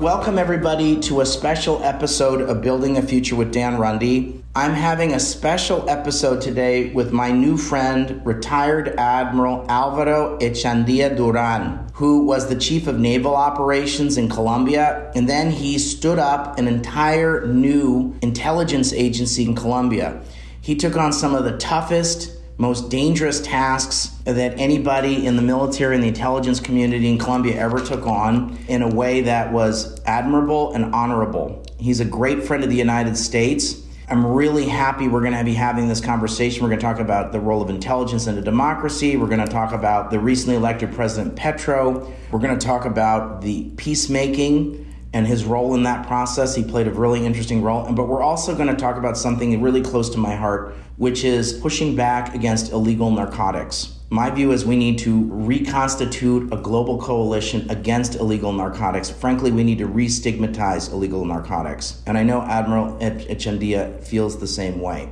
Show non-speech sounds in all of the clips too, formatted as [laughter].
Welcome, everybody, to a special episode of Building a Future with Dan Rundy. I'm having a special episode today with my new friend, retired Admiral Alvaro Echandia Duran, who was the Chief of Naval Operations in Colombia, and then he stood up an entire new intelligence agency in Colombia. He took on some of the toughest, most dangerous tasks that anybody in the military and the intelligence community in Colombia ever took on in a way that was admirable and honorable. He's a great friend of the United States. I'm really happy we're going to be having this conversation. We're going to talk about the role of intelligence in a democracy. We're going to talk about the recently elected President Petro. We're going to talk about the peacemaking and his role in that process. He played a really interesting role. But we're also going to talk about something really close to my heart, which is pushing back against illegal narcotics. My view is we need to reconstitute a global coalition against illegal narcotics. Frankly, we need to re stigmatize illegal narcotics. And I know Admiral Echandia feels the same way.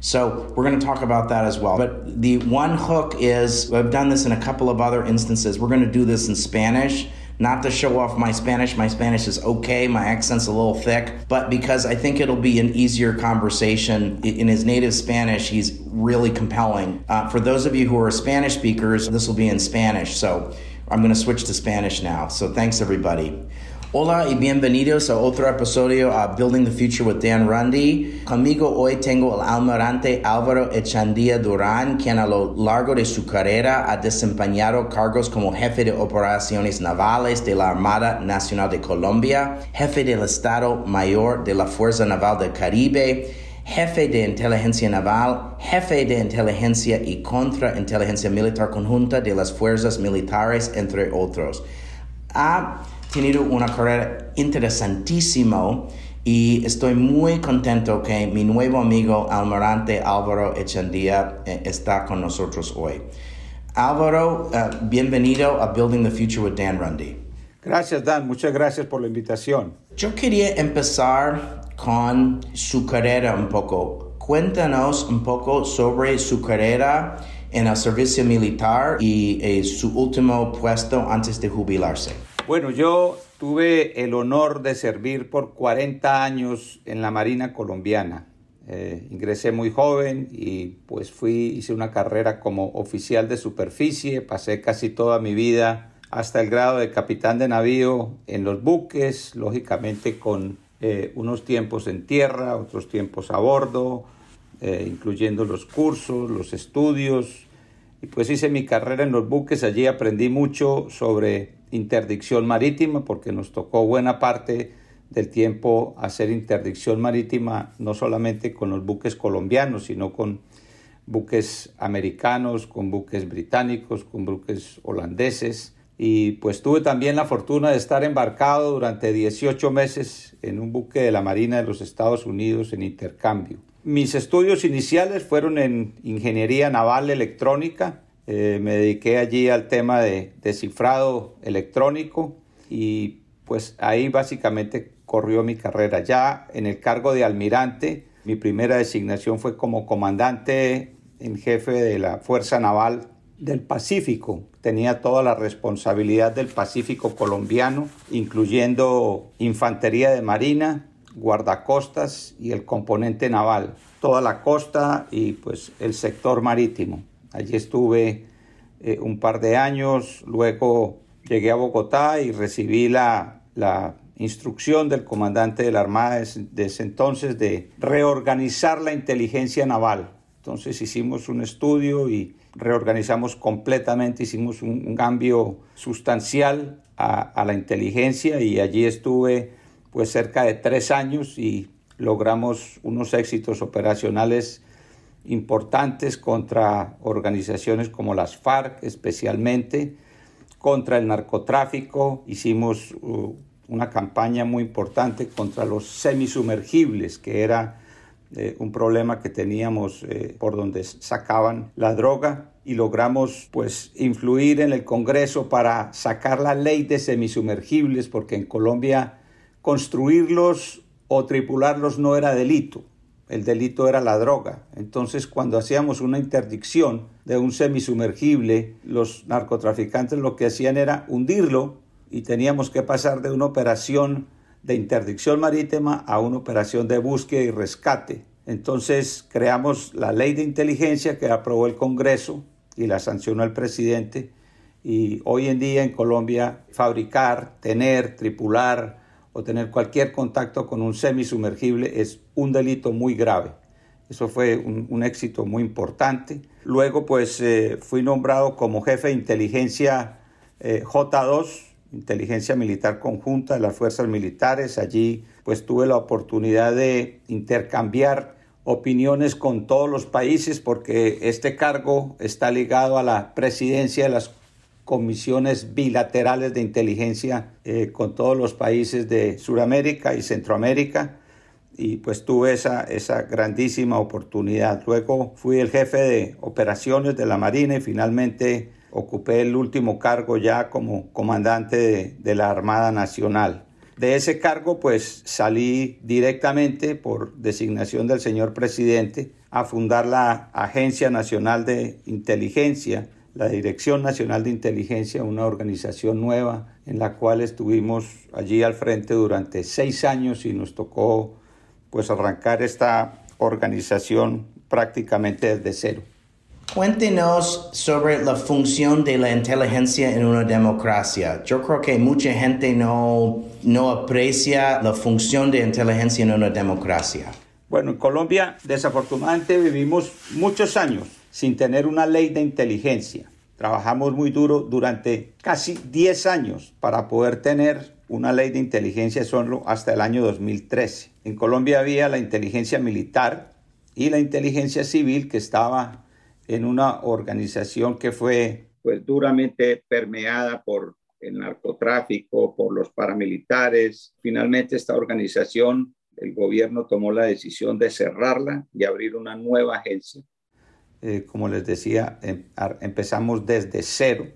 So we're going to talk about that as well. But the one hook is I've done this in a couple of other instances. We're going to do this in Spanish not to show off my Spanish. My Spanish is okay. My accent's a little thick, but because I think it'll be an easier conversation in his native Spanish, he's really compelling. Uh, for those of you who are Spanish speakers, this will be in Spanish. So I'm going to switch to Spanish now. So thanks, everybody. Hola y bienvenidos a otro episodio a Building the Future with Dan Rundy. Conmigo hoy tengo al almirante Álvaro Echandía Durán, quien a lo largo de su carrera ha desempeñado cargos como jefe de operaciones navales de la Armada Nacional de Colombia, jefe del Estado Mayor de la Fuerza Naval del Caribe, jefe de inteligencia naval, jefe de inteligencia y contrainteligencia militar conjunta de las fuerzas militares, entre otros. Ha tenido una carrera interesantísima y estoy muy contento que mi nuevo amigo Almirante Álvaro Echandía eh, está con nosotros hoy. Álvaro, uh, bienvenido a Building the Future with Dan Rundy. Gracias, Dan. Muchas gracias por la invitación. Yo quería empezar con su carrera un poco. Cuéntanos un poco sobre su carrera en el servicio militar y eh, su último puesto antes de jubilarse. Bueno, yo tuve el honor de servir por 40 años en la Marina colombiana. Eh, ingresé muy joven y pues fui, hice una carrera como oficial de superficie, pasé casi toda mi vida hasta el grado de capitán de navío en los buques, lógicamente con eh, unos tiempos en tierra, otros tiempos a bordo, eh, incluyendo los cursos, los estudios. Y pues hice mi carrera en los buques, allí aprendí mucho sobre interdicción marítima, porque nos tocó buena parte del tiempo hacer interdicción marítima, no solamente con los buques colombianos, sino con buques americanos, con buques británicos, con buques holandeses. Y pues tuve también la fortuna de estar embarcado durante 18 meses en un buque de la Marina de los Estados Unidos en intercambio. Mis estudios iniciales fueron en ingeniería naval electrónica, eh, me dediqué allí al tema de descifrado electrónico y pues ahí básicamente corrió mi carrera. Ya en el cargo de almirante, mi primera designación fue como comandante en jefe de la Fuerza Naval del Pacífico. Tenía toda la responsabilidad del Pacífico colombiano, incluyendo infantería de marina, guardacostas y el componente naval, toda la costa y pues el sector marítimo. Allí estuve eh, un par de años, luego llegué a Bogotá y recibí la, instrucción del comandante de la Armada de ese entonces de reorganizar la inteligencia naval. Entonces hicimos un estudio y reorganizamos completamente, hicimos un, cambio sustancial a, a, la inteligencia y allí estuve pues cerca de tres años y logramos unos éxitos operacionales importantes contra organizaciones como las FARC especialmente, contra el narcotráfico, hicimos uh, una campaña muy importante contra los semisumergibles, que era eh, un problema que teníamos eh, por donde sacaban la droga. Y logramos pues influir en el Congreso para sacar la ley de semisumergibles porque en Colombia construirlos o tripularlos no era delito. El delito era la droga. Entonces, cuando hacíamos una interdicción de un semisumergible, los narcotraficantes lo que hacían era hundirlo y teníamos que pasar de una operación de interdicción marítima a una operación de búsqueda y rescate. Entonces creamos la ley de inteligencia que aprobó el Congreso y la sancionó el presidente. Y hoy en día en Colombia fabricar, tener, tripular o tener cualquier contacto con un semisumergible es un delito muy grave. Eso fue un, éxito muy importante. Luego pues eh, fui nombrado como jefe de inteligencia eh, J2 inteligencia militar conjunta de las fuerzas militares. Allí pues tuve la oportunidad de intercambiar opiniones con todos los países porque este cargo está ligado a la presidencia de las comisiones bilaterales de inteligencia eh, con todos los países de Sudamérica y Centroamérica y pues tuve esa, esa grandísima oportunidad. Luego fui el jefe de operaciones de la Marina y finalmente ocupé el último cargo ya como comandante de, la Armada Nacional. De ese cargo pues salí directamente por designación del señor presidente a fundar la Agencia Nacional de Inteligencia, la Dirección Nacional de Inteligencia, una organización nueva en la cual estuvimos allí al frente durante seis años y nos tocó pues arrancar esta organización prácticamente desde cero. Cuéntenos sobre la función de la inteligencia en una democracia. Yo creo que mucha gente no, no aprecia la función de inteligencia en una democracia. Bueno, en Colombia desafortunadamente vivimos muchos años sin tener una ley de inteligencia. Trabajamos muy duro durante casi 10 años para poder tener una ley de inteligencia solo hasta el año 2013. En Colombia había la inteligencia militar y la inteligencia civil que estaba en una organización que fue pues duramente permeada por el narcotráfico, por los paramilitares. Finalmente esta organización, el gobierno tomó la decisión de cerrarla y abrir una nueva agencia. Eh, como les decía, em, empezamos desde cero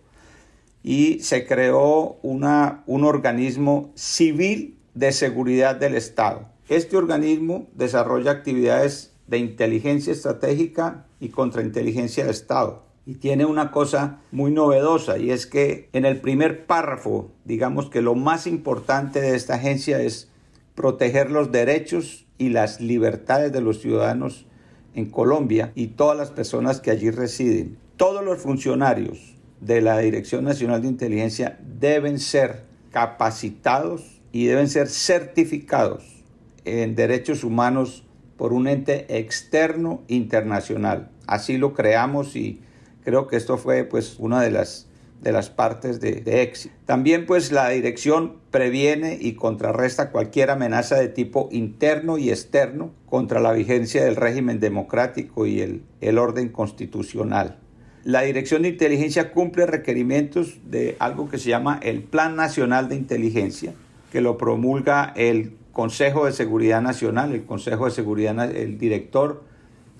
y se creó una, un organismo civil de seguridad del Estado. Este organismo desarrolla actividades de inteligencia estratégica y contrainteligencia de Estado. Y tiene una cosa muy novedosa y es que en el primer párrafo, digamos que lo más importante de esta agencia es proteger los derechos y las libertades de los ciudadanos en Colombia y todas las personas que allí residen. Todos los funcionarios de la Dirección Nacional de Inteligencia deben ser capacitados y deben ser certificados en derechos humanos por un ente externo internacional. Así lo creamos y creo que esto fue pues una de las, de las partes de, éxito. También pues la dirección previene y contrarresta cualquier amenaza de tipo interno y externo contra la vigencia del régimen democrático y el, el orden constitucional. La Dirección de Inteligencia cumple requerimientos de algo que se llama el Plan Nacional de Inteligencia, que lo promulga el Consejo de Seguridad Nacional. El Consejo de Seguridad, el director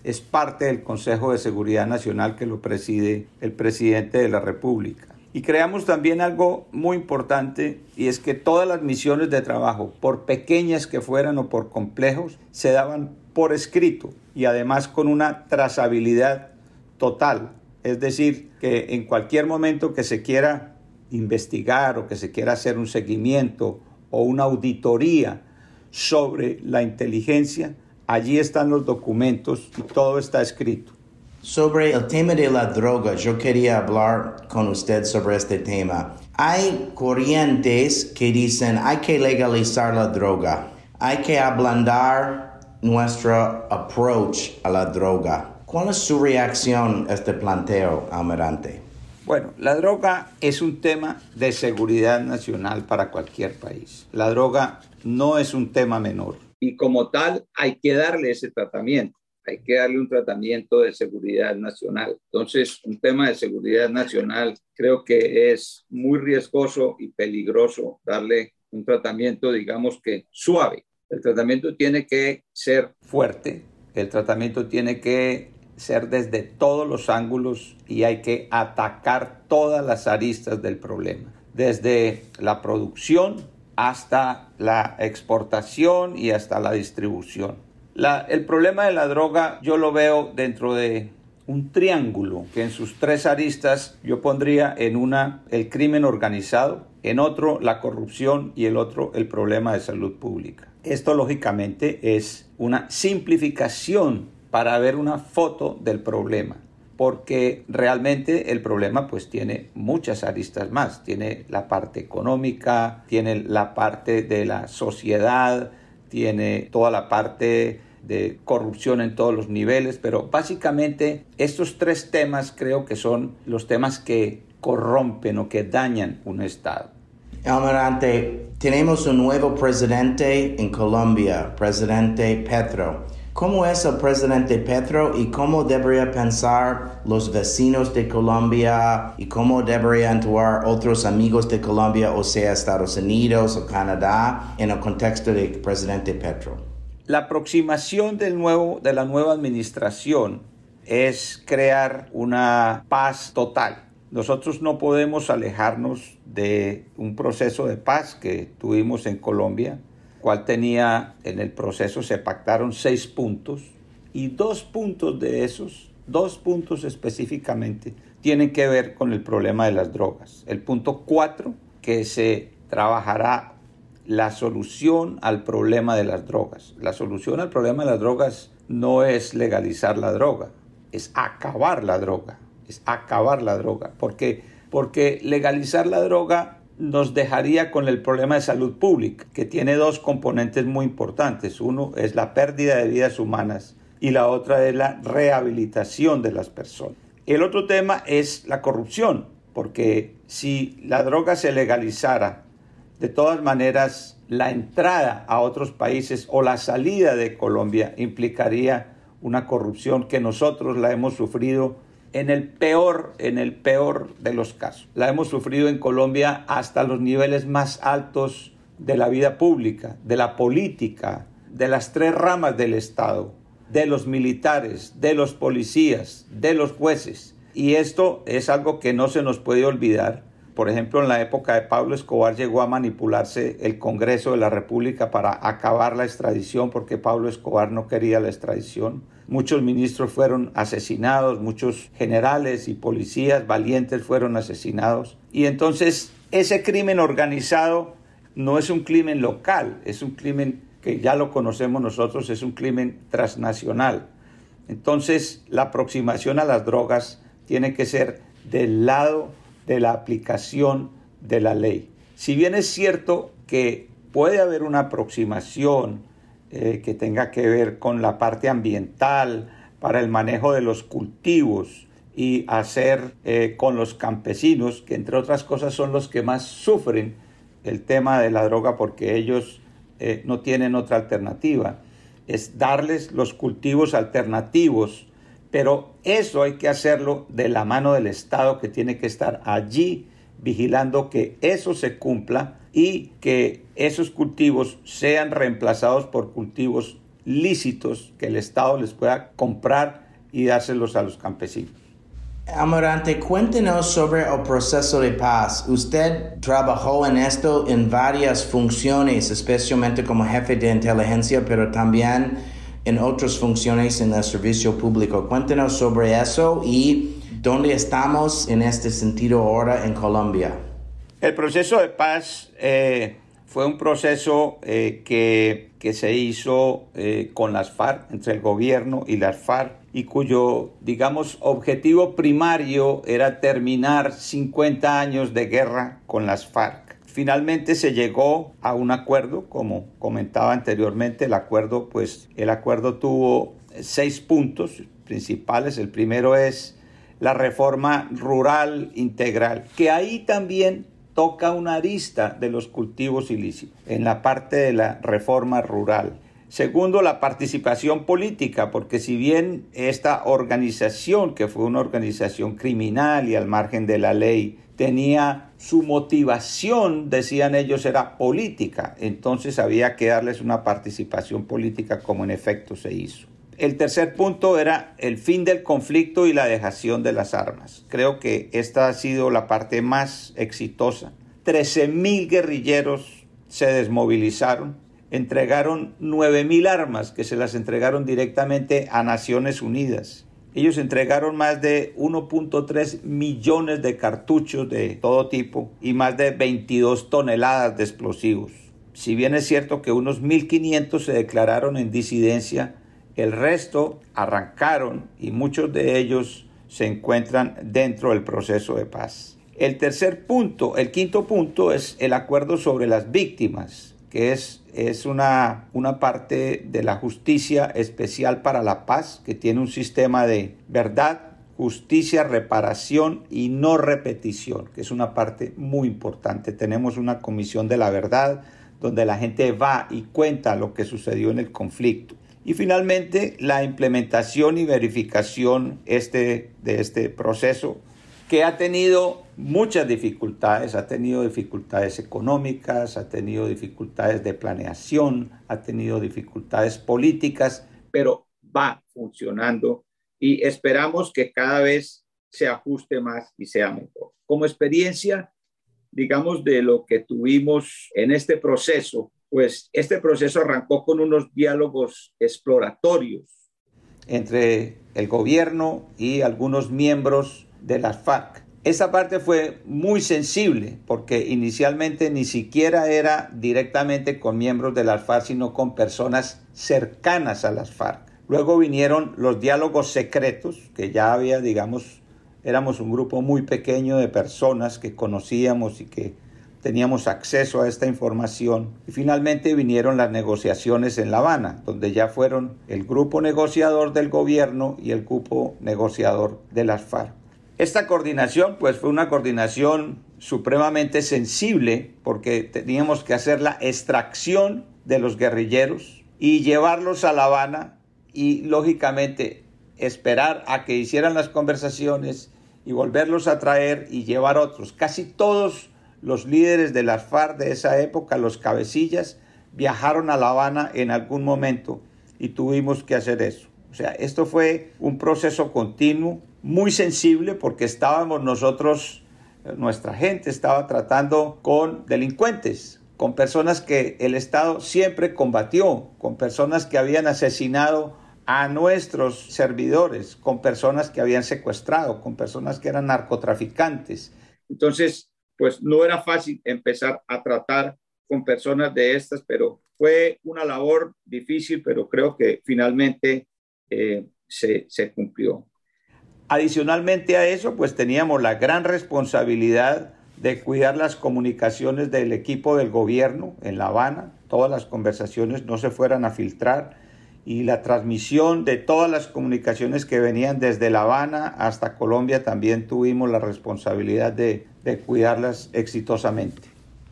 es parte del Consejo de Seguridad Nacional que lo preside el presidente de la República. Y creamos también algo muy importante y es que todas las misiones de trabajo, por pequeñas que fueran o por complejos, se daban por escrito y además con una trazabilidad total. Es decir, que en cualquier momento que se quiera investigar o que se quiera hacer un seguimiento o una auditoría sobre la inteligencia. Allí están los documentos y todo está escrito. Sobre el tema de la droga, yo quería hablar con usted sobre este tema. Hay corrientes que dicen hay que legalizar la droga, hay que ablandar nuestro approach a la droga. ¿Cuál es su reacción a este planteo, Almirante? Bueno, la droga es un tema de seguridad nacional para cualquier país. La droga no es un tema menor. Y como tal, hay que darle ese tratamiento. Hay que darle un tratamiento de seguridad nacional. Entonces, un tema de seguridad nacional creo que es muy riesgoso y peligroso darle un tratamiento, digamos que suave. El tratamiento tiene que ser fuerte, El tratamiento tiene que ser desde todos los ángulos y hay que atacar todas las aristas del problema, desde la producción hasta la exportación y hasta la distribución. El problema de la droga yo lo veo dentro de un triángulo que en sus tres aristas yo pondría en una el crimen organizado, en otro la corrupción y el otro el problema de salud pública. Esto lógicamente es una simplificación para ver una foto del problema porque realmente el problema pues tiene muchas aristas más, tiene la parte económica, tiene la parte de la sociedad, tiene toda la parte de corrupción en todos los niveles, pero básicamente estos tres temas creo que son los temas que corrompen o que dañan un Estado. Almirante, tenemos un nuevo presidente en Colombia, presidente Petro. ¿Cómo es el presidente Petro y cómo debería pensar los vecinos de Colombia y cómo deberían actuar otros amigos de Colombia, o sea, Estados Unidos o Canadá, en el contexto del presidente Petro? La aproximación de la nueva administración es crear una paz total. Nosotros no podemos alejarnos de un proceso de paz que tuvimos en Colombia cual tenía en el proceso se pactaron seis puntos y dos puntos de esos, dos puntos específicamente, tienen que ver con el problema de las drogas. El punto cuatro, que se trabajará la solución al problema de las drogas. La solución al problema de las drogas no es legalizar la droga, es acabar la droga, es acabar la droga, porque porque legalizar la droga nos dejaría con el problema de salud pública, que tiene dos componentes muy importantes. Uno es la pérdida de vidas humanas y la otra es la rehabilitación de las personas. El otro tema es la corrupción, porque si la droga se legalizara, de todas maneras la entrada a otros países o la salida de Colombia implicaría una corrupción que nosotros la hemos sufrido en el peor, en el peor de los casos. La hemos sufrido en Colombia hasta los niveles más altos de la vida pública, de la política, de las tres ramas del Estado, de los militares, de los policías, de los jueces. Y esto es algo que no se nos puede olvidar. Por ejemplo, en la época de Pablo Escobar llegó a manipularse el Congreso de la República para acabar la extradición porque Pablo Escobar no quería la extradición. Muchos ministros fueron asesinados, muchos generales y policías valientes fueron asesinados. Y entonces ese crimen organizado no es un crimen local, es un crimen que ya lo conocemos nosotros, es un crimen transnacional. Entonces la aproximación a las drogas tiene que ser del lado de la aplicación de la ley. Si bien es cierto que puede haber una aproximación eh, que tenga que ver con la parte ambiental, para el manejo de los cultivos y hacer eh, con los campesinos, que entre otras cosas son los que más sufren el tema de la droga porque ellos eh, no tienen otra alternativa. Es darles los cultivos alternativos, pero eso hay que hacerlo de la mano del Estado que tiene que estar allí vigilando que eso se cumpla y que esos cultivos sean reemplazados por cultivos lícitos que el Estado les pueda comprar y dárselos a los campesinos. Amarante, cuéntenos sobre el proceso de paz. Usted trabajó en esto en varias funciones, especialmente como jefe de inteligencia, pero también en otras funciones en el servicio público. Cuéntenos sobre eso y dónde estamos en este sentido ahora en Colombia. El proceso de paz eh, fue un proceso eh, que, que, se hizo eh, con las FARC, entre el gobierno y las FARC, y cuyo, digamos, objetivo primario era terminar 50 años de guerra con las FARC. Finalmente se llegó a un acuerdo, como comentaba anteriormente, el acuerdo, pues, el acuerdo tuvo seis puntos principales. El primero es la reforma rural integral, que ahí también toca una arista de los cultivos ilícitos en la parte de la reforma rural. Segundo, la participación política, porque si bien esta organización, que fue una organización criminal y al margen de la ley, tenía su motivación, decían ellos, era política, entonces había que darles una participación política como en efecto se hizo. El tercer punto era el fin del conflicto y la dejación de las armas. Creo que esta ha sido la parte más exitosa. 13.000 guerrilleros se desmovilizaron, entregaron 9.000 armas que se las entregaron directamente a Naciones Unidas. Ellos entregaron más de 1.3 millones de cartuchos de todo tipo y más de 22 toneladas de explosivos. Si bien es cierto que unos 1.500 se declararon en disidencia, el resto arrancaron y muchos de ellos se encuentran dentro del proceso de paz. El tercer punto, el quinto punto es el acuerdo sobre las víctimas, es, es una, una parte de la justicia especial para la paz, que tiene un sistema de verdad, justicia, reparación y no repetición, que es una parte muy importante. Tenemos una comisión de la verdad, donde la gente va y cuenta lo que sucedió en el conflicto. Y finalmente, la implementación y verificación este, de este proceso, que ha tenido muchas dificultades, ha tenido dificultades económicas, ha tenido dificultades de planeación, ha tenido dificultades políticas, pero va funcionando y esperamos que cada vez se ajuste más y sea mejor. Como experiencia, digamos, de lo que tuvimos en este proceso, pues este proceso arrancó con unos diálogos exploratorios. Entre el gobierno y algunos miembros de las FARC. Esa parte fue muy sensible porque inicialmente ni siquiera era directamente con miembros de las FARC, sino con personas cercanas a las FARC. Luego vinieron los diálogos secretos, que ya había, digamos, éramos un grupo muy pequeño de personas que conocíamos y que teníamos acceso a esta información. Y finalmente vinieron las negociaciones en La Habana, donde ya fueron el grupo negociador del gobierno y el grupo negociador de las FARC. Esta coordinación pues fue una coordinación supremamente sensible porque teníamos que hacer la extracción de los guerrilleros y llevarlos a La Habana y lógicamente esperar a que hicieran las conversaciones y volverlos a traer y llevar otros. Casi todos los líderes de las FARC de esa época, los cabecillas, viajaron a La Habana en algún momento y tuvimos que hacer eso. Sea, esto fue un proceso continuo, muy sensible porque estábamos nosotros, nuestra gente estaba tratando con delincuentes, con personas que el Estado siempre combatió, con personas que habían asesinado a nuestros servidores con personas que habían secuestrado, con personas que eran narcotraficantes. Entonces, pues no era fácil empezar a tratar con personas de estas, pero fue una labor difícil, pero creo que finalmente eh, se, se cumplió. Adicionalmente a eso, pues teníamos la gran responsabilidad de cuidar las comunicaciones del equipo del gobierno en La Habana, todas las conversaciones no se fueran a filtrar y la transmisión de todas las comunicaciones que venían desde La Habana hasta Colombia también tuvimos la responsabilidad de, de cuidarlas exitosamente.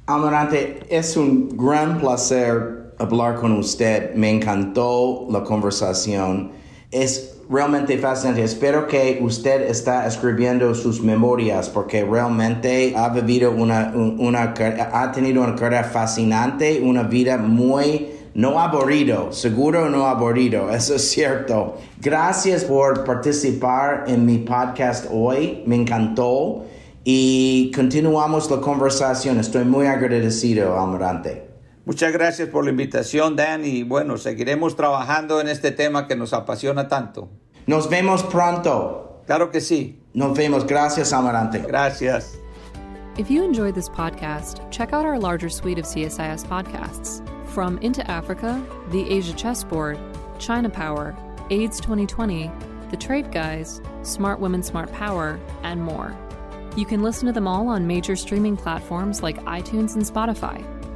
Almirante, es un gran placer hablar con usted. Me encantó la conversación. Es realmente fascinante. Espero que usted está escribiendo sus memorias porque realmente ha vivido una, una ha tenido una carrera fascinante, una vida muy no aburrido, seguro no aburrido, [laughs] eso es cierto. Gracias por participar en mi podcast hoy, me encantó y continuamos la conversación. Estoy muy agradecido, Almirante. Muchas gracias por la invitación, Dan, y bueno, seguiremos trabajando en este tema que nos apasiona tanto. Nos vemos pronto. Claro que sí. Nos vemos. Gracias, Amarante. Gracias. If you enjoyed this podcast, check out our larger suite of CSIS podcasts. From Into Africa, The Asia Chessboard, China Power, AIDS 2020, The Trade Guys, Smart Women Smart Power, and more. You can listen to them all on major streaming platforms like iTunes and Spotify.